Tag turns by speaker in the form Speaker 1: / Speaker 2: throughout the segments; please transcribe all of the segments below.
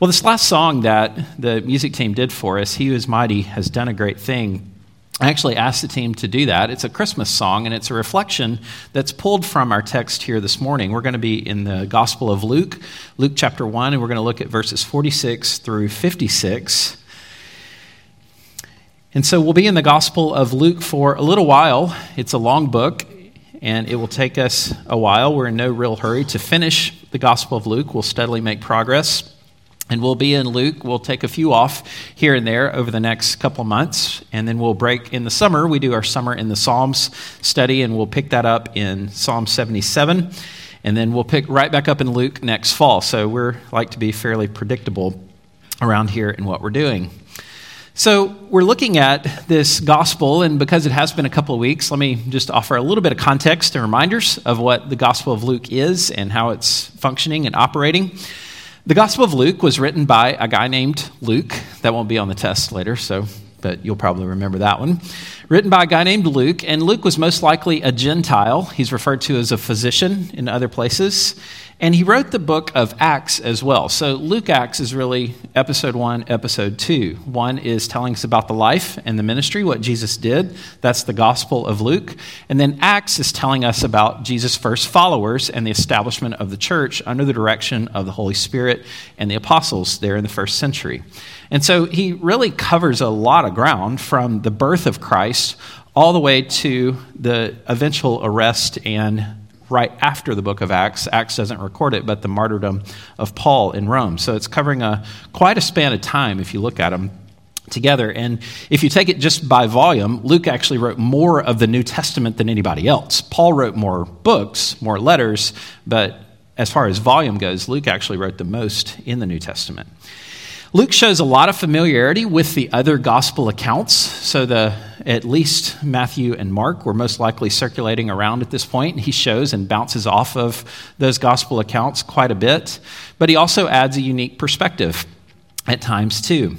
Speaker 1: Well, this last song that the music team did for us, He Who Is Mighty Has Done a Great Thing, I actually asked the team to do that. It's a Christmas song, and it's a reflection that's pulled from our text here this morning. We're going to be in the Gospel of Luke, Luke chapter 1, and we're going to look at verses 46 through 56. And so we'll be in the Gospel of Luke for a little while. It's a long book, and it will take us a while. We're in no real hurry to finish the Gospel of Luke. We'll steadily make progress. And we'll be in Luke. We'll take a few off here and there over the next couple months. And then we'll break in the summer. We do our summer in the Psalms study, and we'll pick that up in Psalm 77. And then we'll pick right back up in Luke next fall. So we're like to be fairly predictable around here in what we're doing. So, we're looking at this gospel, and because it has been a couple of weeks, let me just offer a little bit of context and reminders of what the Gospel of Luke is and how it's functioning and operating. The Gospel of Luke was written by a guy named Luke. That won't be on the test later, so but you'll probably remember that one. Written by a guy named Luke, and Luke was most likely a Gentile. He's referred to as a physician in other places. And he wrote the book of Acts as well. So Luke Acts is really episode one, episode two. One is telling us about the life and the ministry, what Jesus did. That's the Gospel of Luke. And then Acts is telling us about Jesus' first followers and the establishment of the church under the direction of the Holy Spirit and the apostles there in the first century. And so he really covers a lot of ground from the birth of Christ all the way to the eventual arrest and right after the book of Acts. Acts doesn't record it, but the martyrdom of Paul in Rome. So it's covering a, quite a span of time if you look at them together. And if you take it just by volume, Luke actually wrote more of the New Testament than anybody else. Paul wrote more books, more letters, but as far as volume goes, Luke actually wrote the most in the New Testament. Luke shows a lot of familiarity with the other gospel accounts. So, the, at least Matthew and Mark were most likely circulating around at this point. He shows and bounces off of those gospel accounts quite a bit. But he also adds a unique perspective at times, too.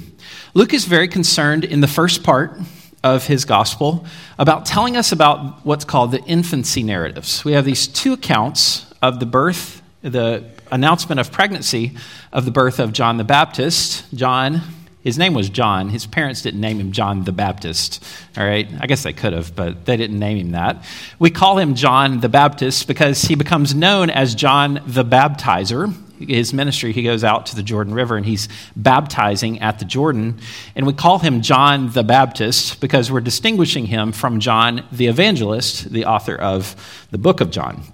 Speaker 1: Luke is very concerned in the first part of his gospel about telling us about what's called the infancy narratives. We have these two accounts of the birth, the announcement of pregnancy of the birth of John the Baptist. John, his name was John. His parents didn't name him John the Baptist. All right, I guess they could have, but they didn't name him that. We call him John the Baptist because he becomes known as John the Baptizer. His ministry, he goes out to the Jordan River and he's baptizing at the Jordan. And we call him John the Baptist because we're distinguishing him from John the Evangelist, the author of the book of John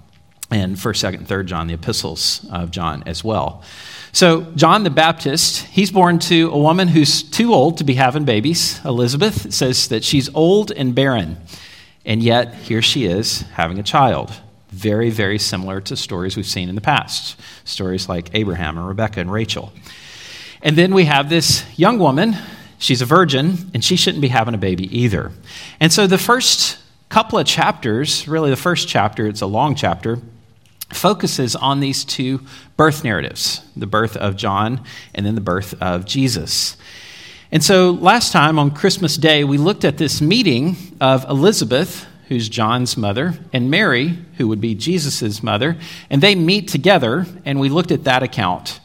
Speaker 1: and 1st, 2nd, 3rd John, the epistles of John as well. So, John the Baptist, he's born to a woman who's too old to be having babies. Elizabeth says that she's old and barren, and yet here she is having a child. Very, very similar to stories we've seen in the past. Stories like Abraham and Rebecca and Rachel. And then we have this young woman. She's a virgin, and she shouldn't be having a baby either. And so the first couple of chapters, really the first chapter, it's a long chapter, focuses on these two birth narratives the birth of John and then the birth of Jesus. And so last time on Christmas Day, we looked at this meeting of Elizabeth, who's John's mother, and Mary, who would be Jesus' mother, and they meet together, and we looked at that account.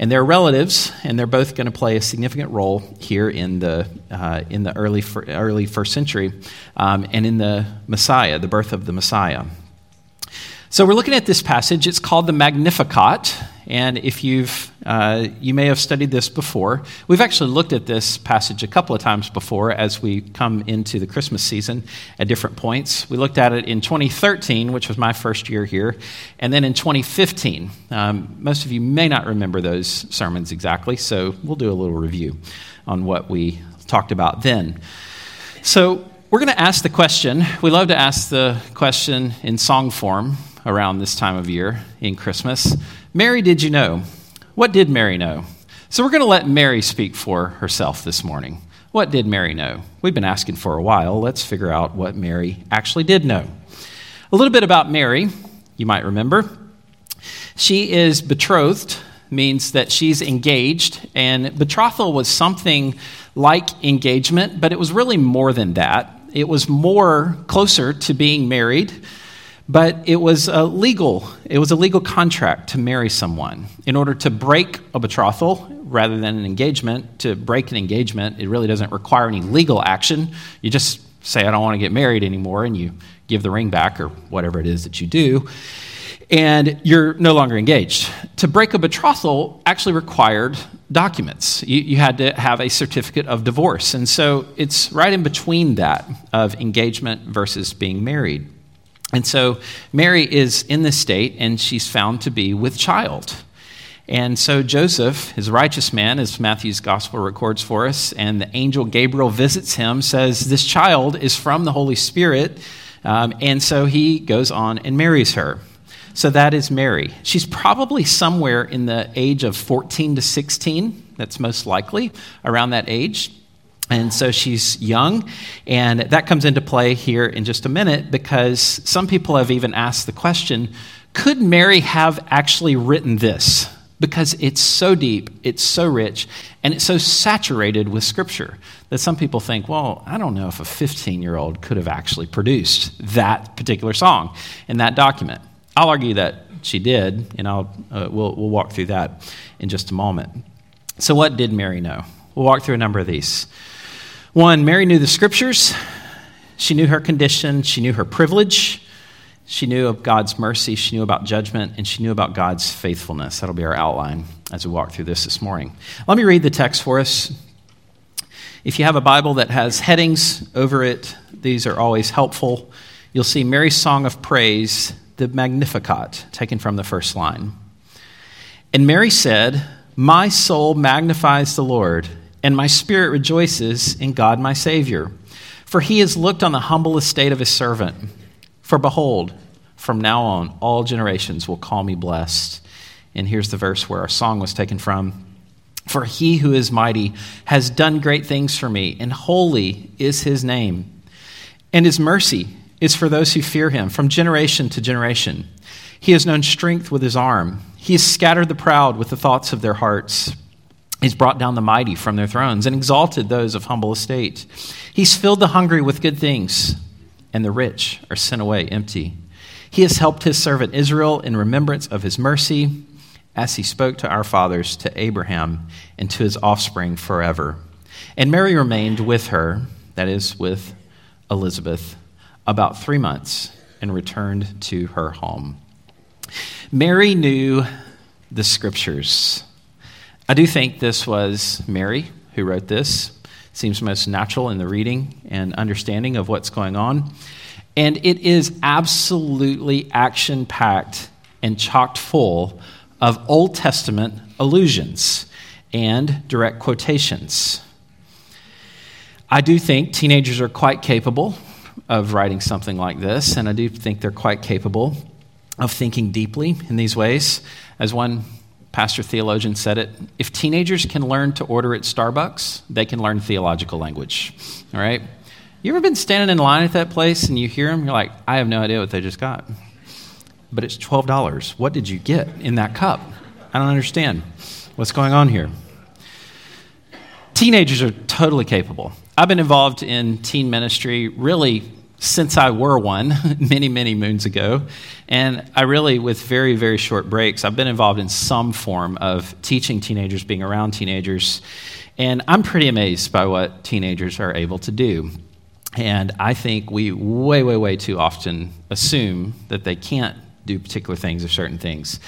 Speaker 1: And they're relatives, and they're both going to play a significant role here in the, uh, in the early, early first century um, and in the Messiah, the birth of the Messiah. So we're looking at this passage. It's called the Magnificat, and if you've uh, you may have studied this before. We've actually looked at this passage a couple of times before as we come into the Christmas season at different points. We looked at it in 2013, which was my first year here, and then in 2015. Um, most of you may not remember those sermons exactly, so we'll do a little review on what we talked about then. So we're going to ask the question. We love to ask the question in song form around this time of year in Christmas. Mary, did you know? What did Mary know? So we're going to let Mary speak for herself this morning. What did Mary know? We've been asking for a while. Let's figure out what Mary actually did know. A little bit about Mary, you might remember. She is betrothed, means that she's engaged, and betrothal was something like engagement, but it was really more than that. It was more closer to being married but it was a legal it was a legal contract to marry someone in order to break a betrothal rather than an engagement. To break an engagement, it really doesn't require any legal action. You just say, I don't want to get married anymore, and you give the ring back or whatever it is that you do, and you're no longer engaged. To break a betrothal actually required documents. You, you, had to have a certificate of divorce. And so it's right in between that of engagement versus being married. And so Mary is in this state, and she's found to be with child. And so Joseph, his righteous man, as Matthew's gospel records for us, and the angel Gabriel visits him, says, This child is from the Holy Spirit. Um, and so he goes on and marries her. So that is Mary. She's probably somewhere in the age of 14 to 16. That's most likely around that age. And so she's young, and that comes into play here in just a minute because some people have even asked the question could Mary have actually written this? Because it's so deep, it's so rich, and it's so saturated with Scripture that some people think, well, I don't know if a 15 year old could have actually produced that particular song in that document. I'll argue that she did, and I'll, uh, we'll, we'll walk through that in just a moment. So, what did Mary know? We'll walk through a number of these. One, Mary knew the scriptures. She knew her condition. She knew her privilege. She knew of God's mercy. She knew about judgment. And she knew about God's faithfulness. That'll be our outline as we walk through this this morning. Let me read the text for us. If you have a Bible that has headings over it, these are always helpful. You'll see Mary's Song of Praise, the Magnificat, taken from the first line. And Mary said, My soul magnifies the Lord and my spirit rejoices in God my Savior. For he has looked on the humble estate of his servant. For behold, from now on, all generations will call me blessed. And here's the verse where our song was taken from. For he who is mighty has done great things for me, and holy is his name. And his mercy is for those who fear him from generation to generation. He has known strength with his arm. He has scattered the proud with the thoughts of their hearts. He's brought down the mighty from their thrones and exalted those of humble estate. He's filled the hungry with good things, and the rich are sent away empty. He has helped his servant Israel in remembrance of his mercy, as he spoke to our fathers, to Abraham, and to his offspring forever. And Mary remained with her, that is, with Elizabeth, about three months and returned to her home. Mary knew the scriptures. I do think this was Mary who wrote this. Seems most natural in the reading and understanding of what's going on. And it is absolutely action packed and chocked full of Old Testament allusions and direct quotations. I do think teenagers are quite capable of writing something like this, and I do think they're quite capable of thinking deeply in these ways. As one pastor theologian said it if teenagers can learn to order at Starbucks, they can learn theological language. All right? You ever been standing in line at that place and you hear them? You're like, I have no idea what they just got. But it's $12. What did you get in that cup? I don't understand. What's going on here? Teenagers are totally capable. I've been involved in teen ministry really since I were one many, many moons ago. And I really, with very, very short breaks, I've been involved in some form of teaching teenagers, being around teenagers. And I'm pretty amazed by what teenagers are able to do. And I think we way, way, way too often assume that they can't do particular things or certain things.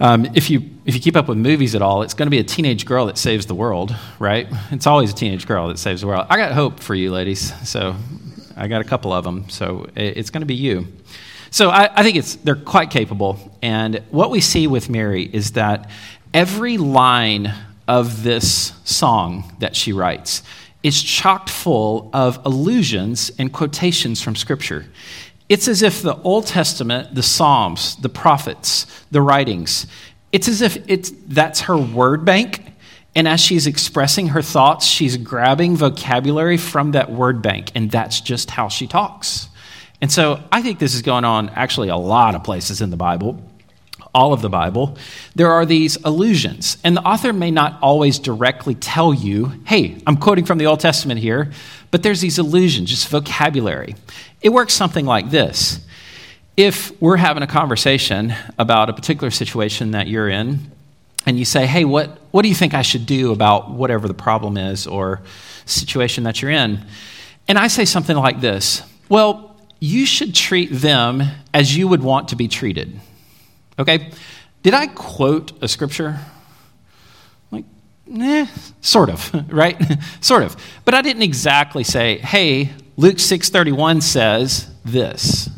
Speaker 1: Um, if, you, if you keep up with movies at all, it's going to be a teenage girl that saves the world, right? It's always a teenage girl that saves the world. I got hope for you, ladies. So I got a couple of them, so it's going to be you. So I, I think it's, they're quite capable. And what we see with Mary is that every line of this song that she writes is chocked full of allusions and quotations from Scripture. It's as if the Old Testament, the Psalms, the prophets, the writings, it's as if it's, that's her word bank and as she's expressing her thoughts, she's grabbing vocabulary from that word bank, and that's just how she talks. And so I think this is going on actually a lot of places in the Bible, all of the Bible. There are these allusions, and the author may not always directly tell you, hey, I'm quoting from the Old Testament here, but there's these allusions, just vocabulary. It works something like this. If we're having a conversation about a particular situation that you're in, and you say, hey, what, what do you think I should do about whatever the problem is or situation that you're in? And I say something like this Well, you should treat them as you would want to be treated. Okay? Did I quote a scripture? Like, eh, sort of, right? sort of. But I didn't exactly say, hey, Luke 6:31 says this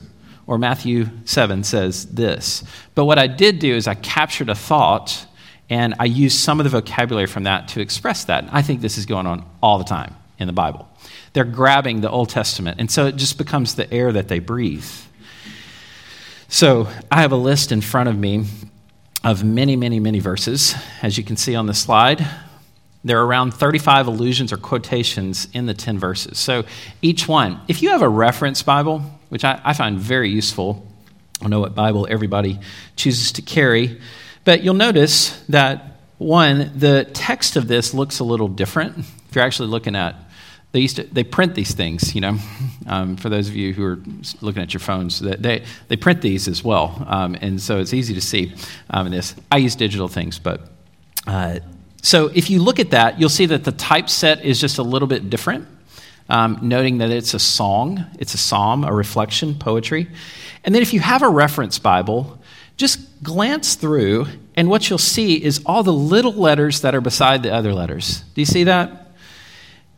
Speaker 1: or Matthew 7 says this. But what I did do is I captured a thought and I use some of the vocabulary from that to express that. I think this is going on all the time in the Bible. They're grabbing the Old Testament, and so it just becomes the air that they breathe. So I have a list in front of me of many, many, many verses, as you can see on the slide. There are around 35 allusions or quotations in the 10 verses. So each one, if you have a reference Bible, which I, I find very useful, I know what Bible everybody chooses to carry, but you'll notice that one, the text of this looks a little different. If you're actually looking at, they used to, they print these things, you know. Um, for those of you who are looking at your phones, they they print these as well, um, and so it's easy to see um, this. I use digital things, but. Uh, so if you look at that, you'll see that the typeset is just a little bit different, um, noting that it's a song, it's a psalm, a reflection, poetry. And then if you have a reference Bible, just glance through, and what you'll see is all the little letters that are beside the other letters. Do you see that?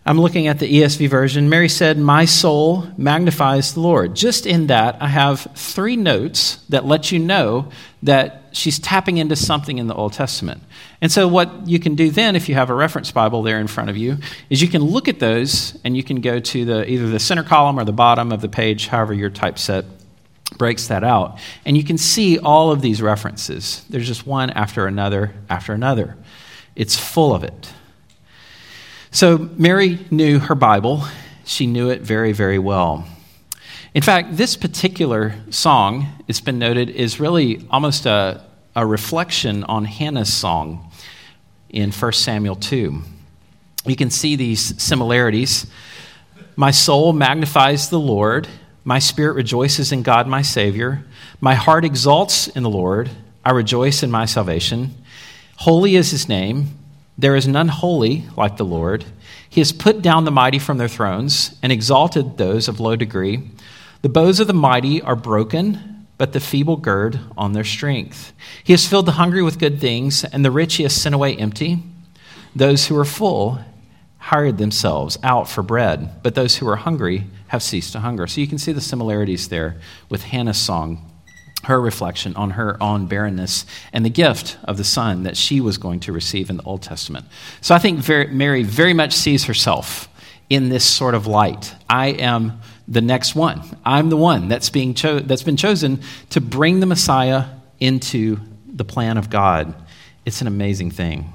Speaker 1: I'm looking at the ESV version. Mary said, My soul magnifies the Lord. Just in that, I have three notes that let you know that she's tapping into something in the Old Testament. And so, what you can do then, if you have a reference Bible there in front of you, is you can look at those and you can go to the, either the center column or the bottom of the page, however your typeset breaks that out. And you can see all of these references. There's just one after another after another. It's full of it. So Mary knew her Bible. She knew it very, very well. In fact, this particular song, it's been noted, is really almost a, a reflection on Hannah's song in 1 Samuel 2. You can see these similarities. My soul magnifies the Lord my spirit rejoices in God, my Savior. My heart exalts in the Lord. I rejoice in my salvation. Holy is his name. There is none holy like the Lord. He has put down the mighty from their thrones and exalted those of low degree. The bows of the mighty are broken, but the feeble gird on their strength. He has filled the hungry with good things, and the rich he has sent away empty. Those who are full hired themselves out for bread, but those who are hungry have ceased to hunger. So you can see the similarities there with Hannah's song, her reflection on her own barrenness, and the gift of the son that she was going to receive in the Old Testament. So I think Mary very much sees herself in this sort of light. I am the next one. I'm the one that's, being cho- that's been chosen to bring the Messiah into the plan of God. It's an amazing thing.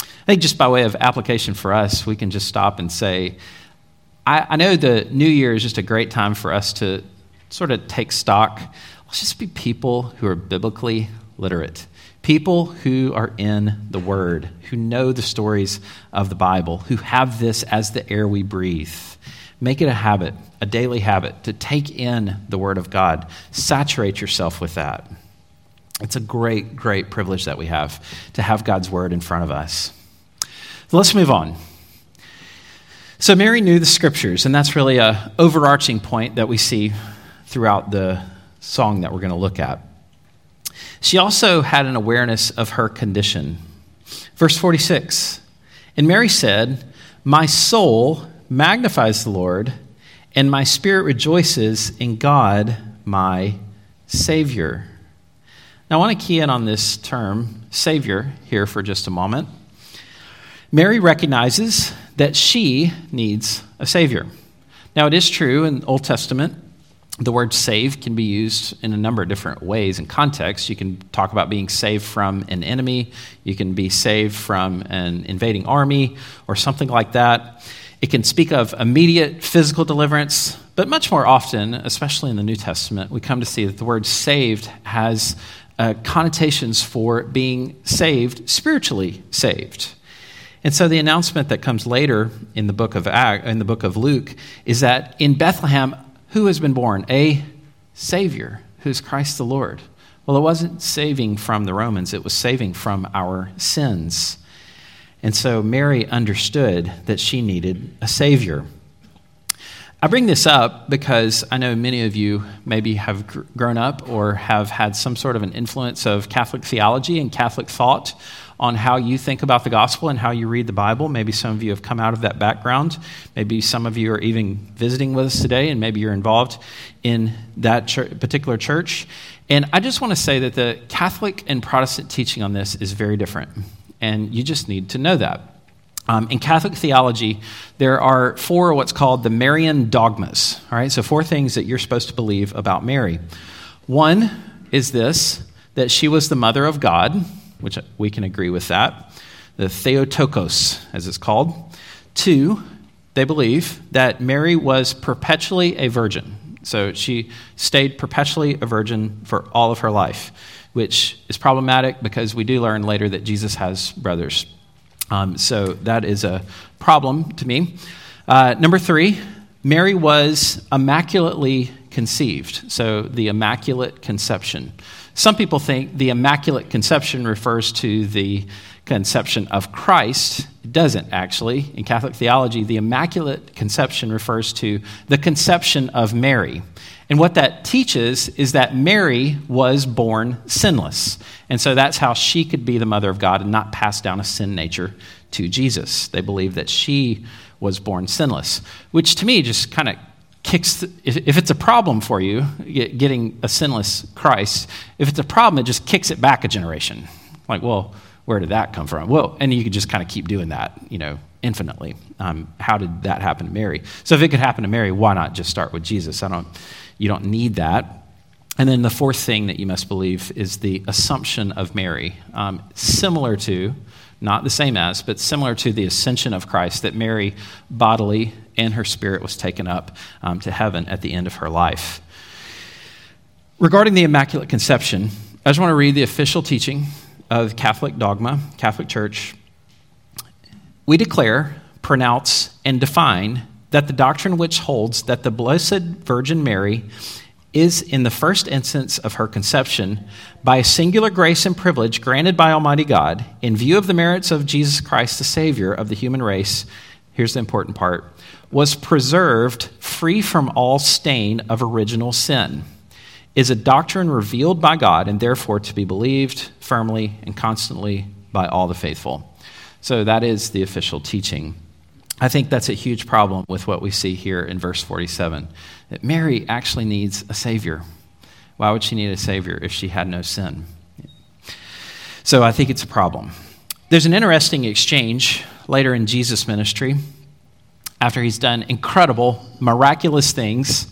Speaker 1: I think just by way of application for us, we can just stop and say, I, I know the new year is just a great time for us to sort of take stock. Let's just be people who are biblically literate, people who are in the Word, who know the stories of the Bible, who have this as the air we breathe. Make it a habit, a daily habit, to take in the Word of God. Saturate yourself with that. It's a great, great privilege that we have to have God's Word in front of us. Let's move on. So Mary knew the scriptures, and that's really a overarching point that we see throughout the song that we're going to look at. She also had an awareness of her condition. Verse 46 And Mary said, My soul magnifies the Lord, and my spirit rejoices in God, my Savior. Now, I want to key in on this term, Savior, here for just a moment. Mary recognizes that she needs a Savior. Now, it is true in the Old Testament, the word save can be used in a number of different ways and contexts. You can talk about being saved from an enemy, you can be saved from an invading army, or something like that. It can speak of immediate physical deliverance, but much more often, especially in the New Testament, we come to see that the word saved has uh, connotations for being saved, spiritually saved. And so the announcement that comes later in the book of in the book of Luke is that in Bethlehem, who has been born? A Savior, who's Christ the Lord. Well, it wasn't saving from the Romans, it was saving from our sins. And so Mary understood that she needed a Savior. I bring this up because I know many of you maybe have grown up or have had some sort of an influence of Catholic theology and Catholic thought on how you think about the gospel and how you read the Bible. Maybe some of you have come out of that background. Maybe some of you are even visiting with us today, and maybe you're involved in that particular church. And I just want to say that the Catholic and Protestant teaching on this is very different, and you just need to know that. Um, in Catholic theology, there are four what's called the Marian dogmas. All right, so four things that you're supposed to believe about Mary. One is this that she was the mother of God, which we can agree with that. The Theotokos, as it's called. Two, they believe that Mary was perpetually a virgin. So she stayed perpetually a virgin for all of her life, which is problematic because we do learn later that Jesus has brothers. Um, so that is a problem to me. Uh, number three, Mary was immaculately conceived. So the Immaculate Conception. Some people think the Immaculate Conception refers to the conception of Christ. It doesn't actually. In Catholic theology, the Immaculate Conception refers to the conception of Mary. And what that teaches is that Mary was born sinless. And so that's how she could be the mother of God and not pass down a sin nature to Jesus. They believe that she was born sinless, which to me just kind of kicks, the, if, it's a problem for you, getting a sinless Christ, if it's a problem, it just kicks it back a generation. Like, well, where did that come from? Well, and you could just kind of keep doing that, you know, infinitely. Um, how did that happen to Mary? So if it could happen to Mary, why not just start with Jesus? I don't you don't need that. And then the fourth thing that you must believe is the assumption of Mary, um, similar to, not the same as, but similar to the ascension of Christ, that Mary bodily and her spirit was taken up um, to heaven at the end of her life. Regarding the Immaculate Conception, I just want to read the official teaching of Catholic dogma, Catholic Church. We declare, pronounce, and define that the doctrine which holds that the Blessed Virgin Mary is, in the first instance of her conception, by a singular grace and privilege granted by Almighty God, in view of the merits of Jesus Christ, the Savior of the human race, here's the important part, was preserved free from all stain of original sin, is a doctrine revealed by God and therefore to be believed firmly and constantly by all the faithful. So that is the official teaching I think that's a huge problem with what we see here in verse 47 that Mary actually needs a Savior. Why would she need a Savior if she had no sin? So I think it's a problem. There's an interesting exchange later in Jesus' ministry. After he's done incredible, miraculous things,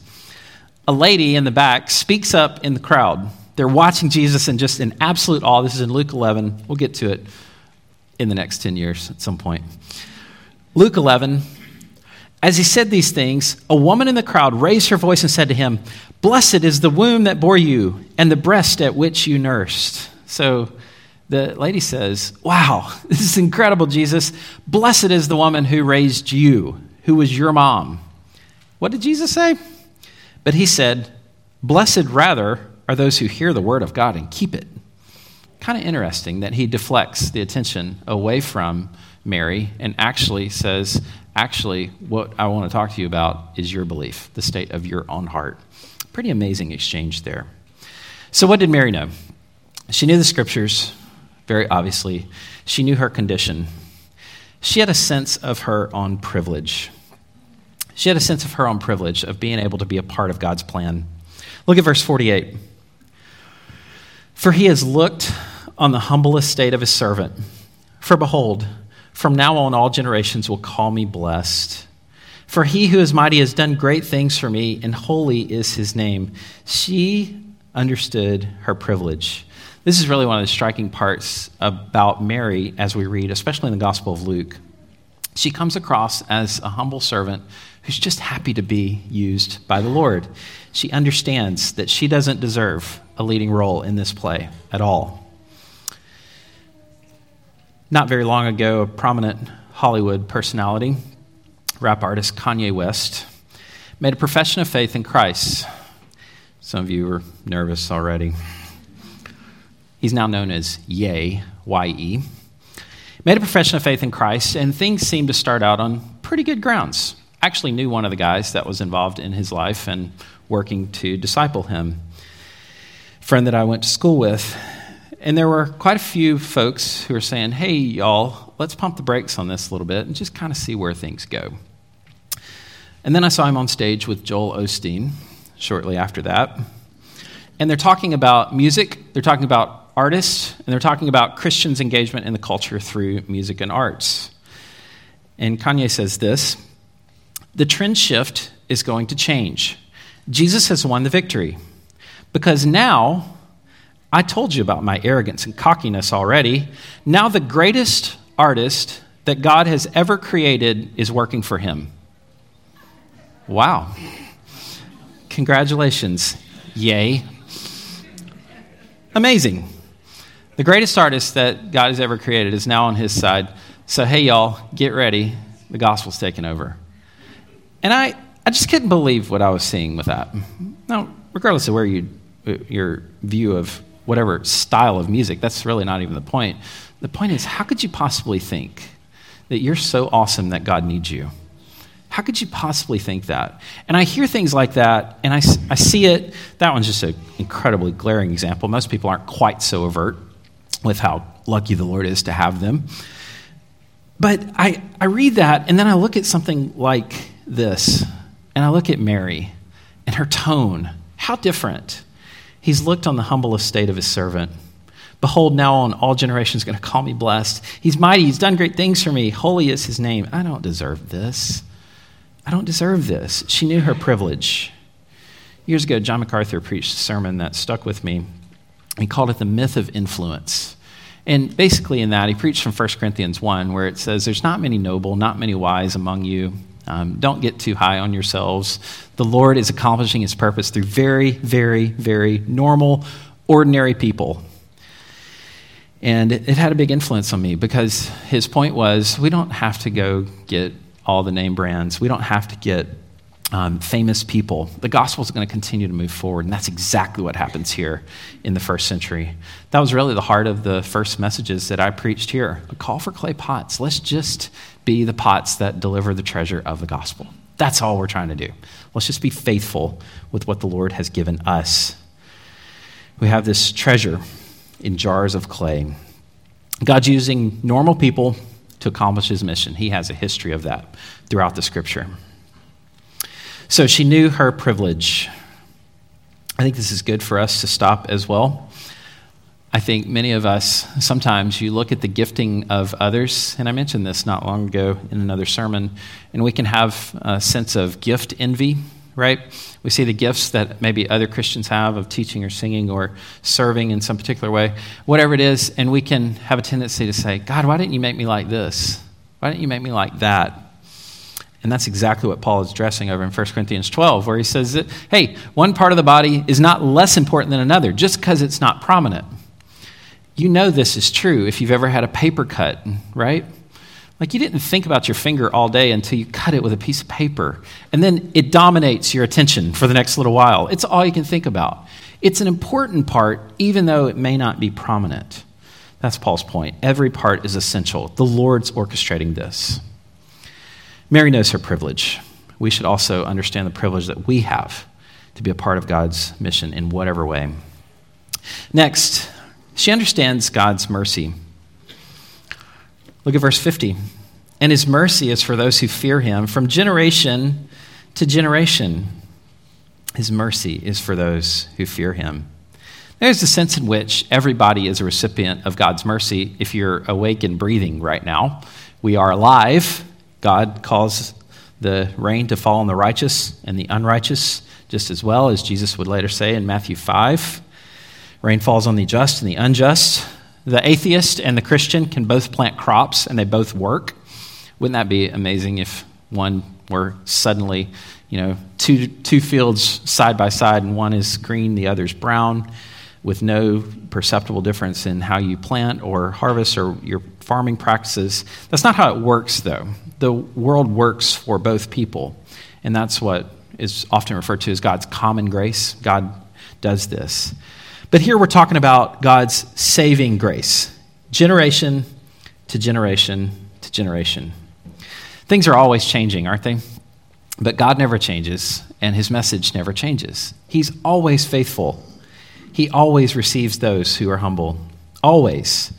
Speaker 1: a lady in the back speaks up in the crowd. They're watching Jesus and just in absolute awe. This is in Luke 11. We'll get to it in the next 10 years at some point. Luke 11, as he said these things, a woman in the crowd raised her voice and said to him, Blessed is the womb that bore you and the breast at which you nursed. So the lady says, Wow, this is incredible, Jesus. Blessed is the woman who raised you, who was your mom. What did Jesus say? But he said, Blessed rather are those who hear the word of God and keep it. Kind of interesting that he deflects the attention away from Mary and actually says, Actually, what I want to talk to you about is your belief, the state of your own heart. Pretty amazing exchange there. So, what did Mary know? She knew the scriptures, very obviously. She knew her condition. She had a sense of her own privilege. She had a sense of her own privilege of being able to be a part of God's plan. Look at verse 48. For he has looked on the humble estate of his servant. For behold, from now on, all generations will call me blessed. For he who is mighty has done great things for me, and holy is his name. She understood her privilege. This is really one of the striking parts about Mary as we read, especially in the Gospel of Luke. She comes across as a humble servant who's just happy to be used by the Lord. She understands that she doesn't deserve a leading role in this play at all. Not very long ago, a prominent Hollywood personality, rap artist Kanye West, made a profession of faith in Christ. Some of you are nervous already. He's now known as Ye, Y-E. Made a profession of faith in Christ, and things seemed to start out on pretty good grounds. Actually knew one of the guys that was involved in his life and working to disciple him. Friend that I went to school with. And there were quite a few folks who were saying, hey, y'all, let's pump the brakes on this a little bit and just kind of see where things go. And then I saw him on stage with Joel Osteen shortly after that. And they're talking about music, they're talking about artists, and they're talking about Christians' engagement in the culture through music and arts. And Kanye says this The trend shift is going to change. Jesus has won the victory. Because now I told you about my arrogance and cockiness already. Now, the greatest artist that God has ever created is working for him. Wow. Congratulations. Yay. Amazing. The greatest artist that God has ever created is now on his side. So, hey, y'all, get ready. The gospel's taking over. And I, I just couldn't believe what I was seeing with that. Now, regardless of where you, your view of whatever style of music. That's really not even the point. The point is, how could you possibly think that you're so awesome that God needs you? How could you possibly think that? And I hear things like that, and I, I see it. That one's just an incredibly glaring example. Most people aren't quite so overt with how lucky the Lord is to have them. But I, I read that, and then I look at something like this, and I look at Mary and her tone. How different He's looked on the humble estate of his servant. Behold, now on all generations going to call me blessed. He's mighty. He's done great things for me. Holy is his name. I don't deserve this. I don't deserve this. She knew her privilege. Years ago, John MacArthur preached a sermon that stuck with me. He called it the myth of influence. And basically, in that, he preached from 1 Corinthians 1, where it says, There's not many noble, not many wise among you. Um, don't get too high on yourselves. The Lord is accomplishing his purpose through very, very, very normal, ordinary people. And it, had a big influence on me because his point was we don't have to go get all the name brands, we don't have to get um, famous people. The gospel is going to continue to move forward, and that's exactly what happens here in the first century. That was really the heart of the first messages that I preached here a call for clay pots. Let's just be the pots that deliver the treasure of the gospel. That's all we're trying to do. Let's just be faithful with what the Lord has given us. We have this treasure in jars of clay. God's using normal people to accomplish his mission. He has a history of that throughout the scripture. So she knew her privilege. I think this is good for us to stop as well. I think many of us, sometimes you look at the gifting of others, and I mentioned this not long ago in another sermon, and we can have a sense of gift envy, right? We see the gifts that maybe other Christians have of teaching or singing or serving in some particular way, whatever it is, and we can have a tendency to say, God, why didn't you make me like this? Why didn't you make me like that? And that's exactly what Paul is addressing over in 1 Corinthians 12, where he says that, hey, one part of the body is not less important than another just because it's not prominent. You know this is true if you've ever had a paper cut, right? Like you didn't think about your finger all day until you cut it with a piece of paper. And then it dominates your attention for the next little while. It's all you can think about. It's an important part, even though it may not be prominent. That's Paul's point. Every part is essential. The Lord's orchestrating this. Mary knows her privilege. We should also understand the privilege that we have to be a part of God's mission in whatever way. Next, she understands God's mercy. Look at verse 50. And his mercy is for those who fear him from generation to generation. His mercy is for those who fear him. There's a sense in which everybody is a recipient of God's mercy if you're awake and breathing right now. We are alive God calls the rain to fall on the righteous and the unrighteous just as well, as Jesus would later say in Matthew 5. Rain falls on the just and the unjust. The atheist and the Christian can both plant crops and they both work. Wouldn't that be amazing if one were suddenly, you know, two, two fields side by side and one is green, the other's brown, with no perceptible difference in how you plant or harvest or your farming practices? That's not how it works, though the world works for both people. And that's what is often referred to as God's common grace. God does this. But here we're talking about God's saving grace, generation to generation to generation. Things are always changing, aren't they? But God never changes, and his message never changes. He's always faithful. He always receives those who are humble. Always.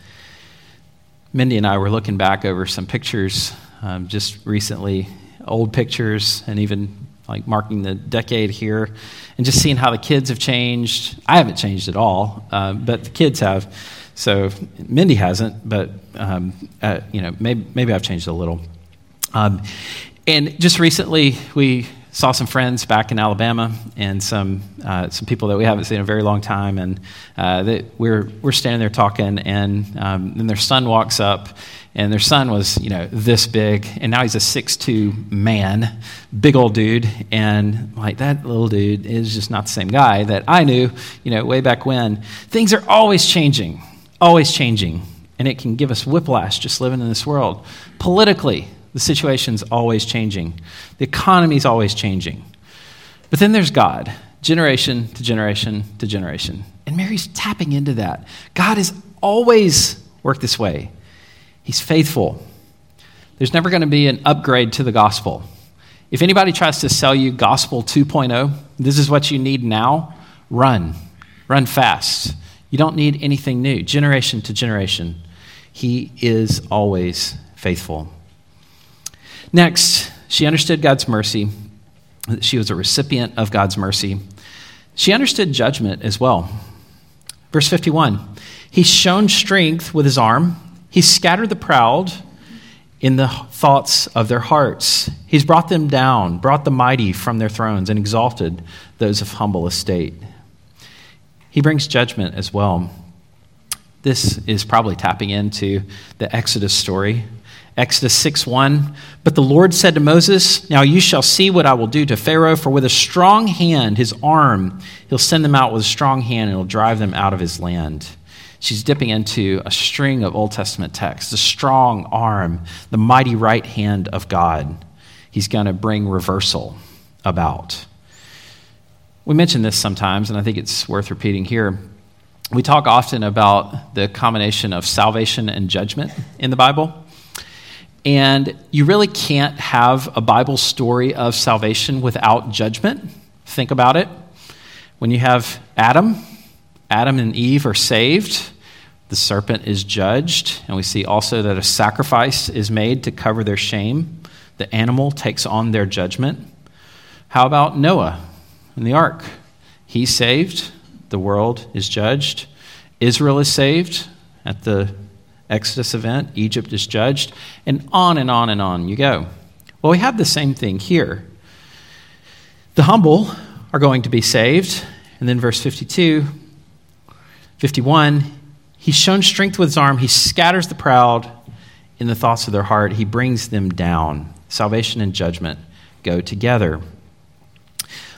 Speaker 1: Mindy and I were looking back over some pictures um, just recently, old pictures, and even like marking the decade here, and just seeing how the kids have changed. I haven't changed at all, uh, but the kids have. So Mindy hasn't, but um, uh, you know, maybe, maybe I've changed a little. Um, and just recently, we saw some friends back in Alabama and some uh, some people that we haven't seen in a very long time, and uh, they, we're we're standing there talking, and um, then their son walks up, and their son was you know this big, and now he's a six two man, big old dude, and like that little dude is just not the same guy that I knew, you know, way back when. Things are always changing, always changing, and it can give us whiplash just living in this world politically the situation's always changing, the economy's always changing. But then there's God, generation to generation to generation. And Mary's tapping into that. God has always worked this way, He's faithful. There's never going to be an upgrade to the gospel. If anybody tries to sell you gospel 2.0, this is what you need now, run. Run fast. You don't need anything new, generation to generation. He is always faithful. Next, she understood God's mercy. She was a recipient of God's mercy. She understood judgment as well. Verse 51 He's shown strength with his arm, he's scattered the proud in the thoughts of their hearts. He's brought them down, brought the mighty from their thrones, and exalted those of humble estate. He brings judgment as well. This is probably tapping into the Exodus story Exodus 6 1. But the Lord said to Moses, Now you shall see what I will do to Pharaoh, for with a strong hand, his arm, he'll send them out with a strong hand and he'll drive them out of his land. She's dipping into a string of Old Testament texts the strong arm, the mighty right hand of God. He's going to bring reversal about. We mention this sometimes, and I think it's worth repeating here. We talk often about the combination of salvation and judgment in the Bible. And you really can't have a Bible story of salvation without judgment. Think about it. When you have Adam, Adam and Eve are saved. The serpent is judged. And we see also that a sacrifice is made to cover their shame. The animal takes on their judgment. How about Noah in the ark? He's saved. The world is judged. Israel is saved at the Exodus event, Egypt is judged, and on and on and on you go. Well, we have the same thing here. The humble are going to be saved. And then verse 52, 51, he's shown strength with his arm, he scatters the proud in the thoughts of their heart, he brings them down. Salvation and judgment go together.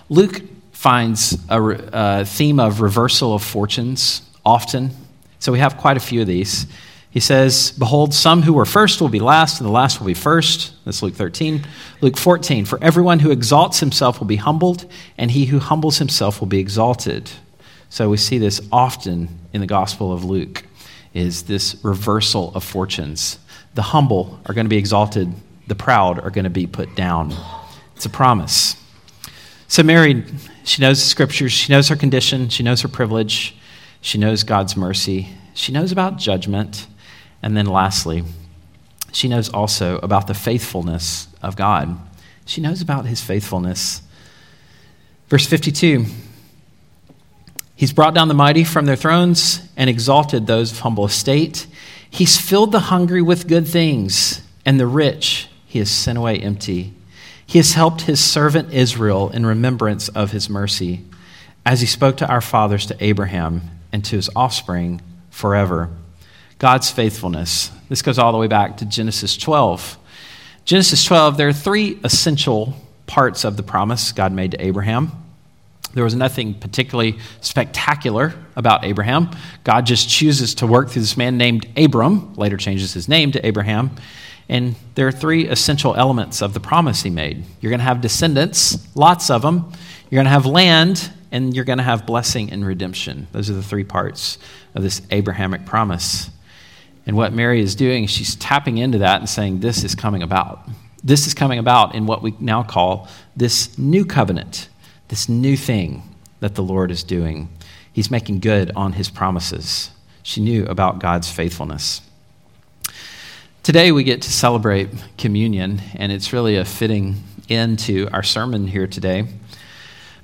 Speaker 1: Luke finds a, a uh, theme of reversal of fortunes often. So we have quite a few of these. He says, Behold, some who were first will be last, and the last will be first. That's Luke 13. Luke 14, For everyone who exalts himself will be humbled, and he who humbles himself will be exalted. So we see this often in the Gospel of Luke, is this reversal of fortunes. The humble are going to be exalted, the proud are going to be put down. It's a promise. So, Mary, she knows the scriptures, she knows her condition, she knows her privilege, she knows God's mercy, she knows about judgment. And then lastly, she knows also about the faithfulness of God. She knows about his faithfulness. Verse 52 He's brought down the mighty from their thrones and exalted those of humble estate. He's filled the hungry with good things, and the rich he has sent away empty. He has helped his servant Israel in remembrance of his mercy, as he spoke to our fathers, to Abraham, and to his offspring forever. God's faithfulness. This goes all the way back to Genesis 12. Genesis 12, there are three essential parts of the promise God made to Abraham. There was nothing particularly spectacular about Abraham. God just chooses to work through this man named Abram, later changes his name to Abraham. And there are three essential elements of the promise he made. You're going to have descendants, lots of them. You're going to have land, and you're going to have blessing and redemption. Those are the three parts of this Abrahamic promise. And what Mary is doing, she's tapping into that and saying, This is coming about. This is coming about in what we now call this new covenant, this new thing that the Lord is doing. He's making good on his promises. She knew about God's faithfulness. Today we get to celebrate communion, and it's really a fitting end to our sermon here today.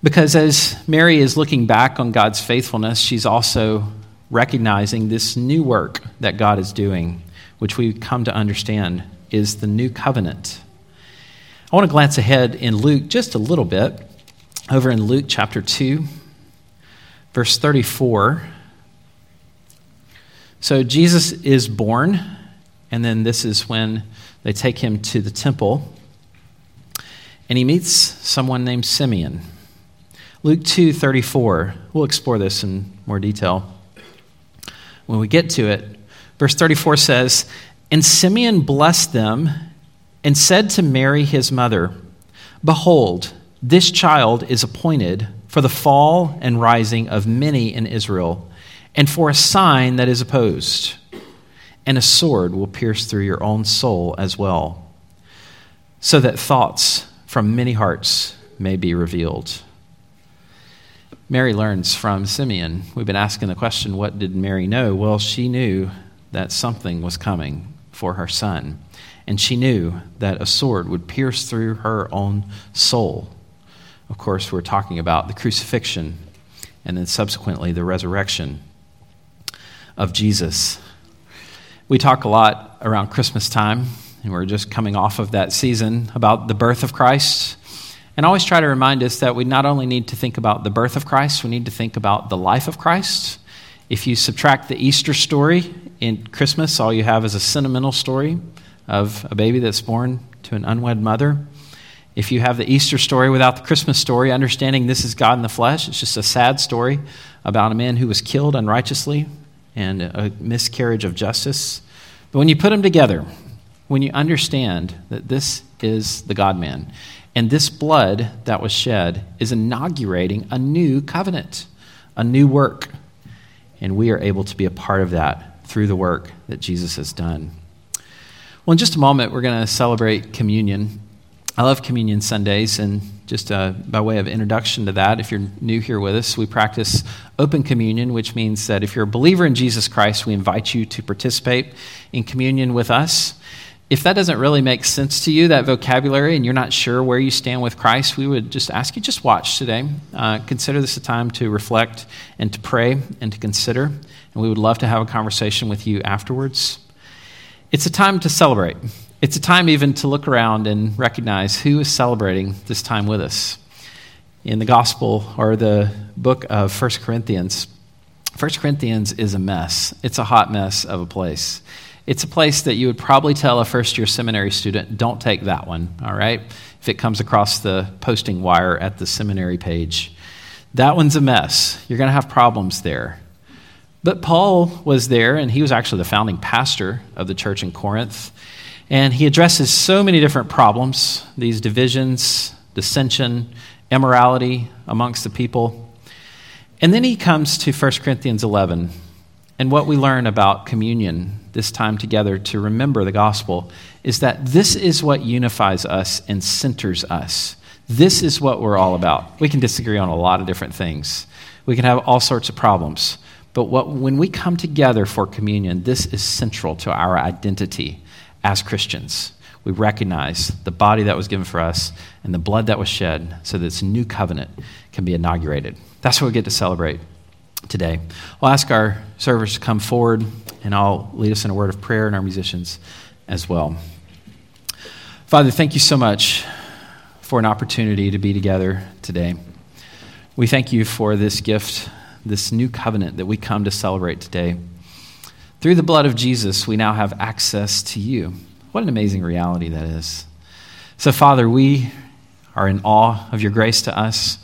Speaker 1: Because as Mary is looking back on God's faithfulness, she's also recognizing this new work that God is doing, which we come to understand is the new covenant. I want to glance ahead in Luke just a little bit, over in Luke chapter 2, verse 34. So Jesus is born and then this is when they take him to the temple, and he meets someone named Simeon. Luke 2:34. We'll explore this in more detail when we get to it. Verse 34 says, "And Simeon blessed them and said to Mary his mother, Behold, this child is appointed for the fall and rising of many in Israel, and for a sign that is opposed." and a sword will pierce through your own soul as well, so that thoughts from many hearts may be revealed. Mary learns from Simeon. We've been asking the question what did Mary know? Well, she knew that something was coming for her son, and she knew that a sword would pierce through her own soul. Of course, we're talking about the crucifixion and then subsequently the resurrection of Jesus we talk a lot around Christmas time, and we're just coming off of that season about the birth of Christ. And I always try to remind us that we not only need to think about the birth of Christ, we need to think about the life of Christ. If you subtract the Easter story in Christmas, all you have is a sentimental story of a baby that's born to an unwed mother. If you have the Easter story without the Christmas story, understanding this is God in the flesh, it's just a sad story about a man who was killed unrighteously and a miscarriage of justice. But when you put them together, when you understand that this is the God man, and this blood that was shed is inaugurating a new covenant, a new work, and we are able to be a part of that through the work that Jesus has done. Well, in just a moment, we're going to celebrate communion. I love communion Sundays, and just uh, by way of introduction to that, if you're new here with us, we practice open communion, which means that if you're a believer in Jesus Christ, we invite you to participate in communion with us. If that doesn't really make sense to you, that vocabulary, and you're not sure where you stand with Christ, we would just ask you just watch today. Uh, consider this a time to reflect and to pray and to consider, and we would love to have a conversation with you afterwards. It's a time to celebrate. It's a time even to look around and recognize who is celebrating this time with us. In the gospel or the book of 1 Corinthians, 1 Corinthians is a mess. It's a hot mess of a place. It's a place that you would probably tell a first year seminary student, don't take that one, all right? If it comes across the posting wire at the seminary page. That one's a mess. You're going to have problems there. But Paul was there, and he was actually the founding pastor of the church in Corinth. And he addresses so many different problems these divisions, dissension, immorality amongst the people. And then he comes to 1 Corinthians 11 and what we learn about communion this time together to remember the gospel is that this is what unifies us and centers us. This is what we're all about. We can disagree on a lot of different things, we can have all sorts of problems. But what, when we come together for communion, this is central to our identity as Christians. We recognize the body that was given for us and the blood that was shed so that this new covenant can be inaugurated. That's what we get to celebrate today. I'll ask our servers to come forward and I'll lead us in a word of prayer and our musicians as well. Father, thank you so much for an opportunity to be together today. We thank you for this gift, this new covenant that we come to celebrate today. Through the blood of Jesus, we now have access to you. What an amazing reality that is. So, Father, we are in awe of your grace to us.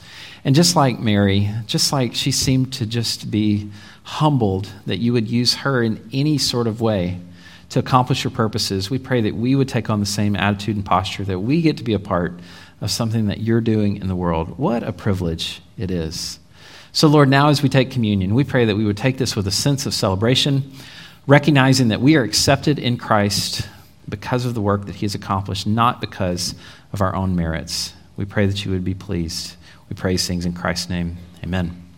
Speaker 1: And just like Mary, just like she seemed to just be humbled that you would use her in any sort of way to accomplish your purposes, we pray that we would take on the same attitude and posture, that we get to be a part of something that you're doing in the world. What a privilege it is. So, Lord, now as we take communion, we pray that we would take this with a sense of celebration, recognizing that we are accepted in Christ because of the work that He has accomplished, not because of our own merits. We pray that you would be pleased. We praise things in Christ's name. Amen.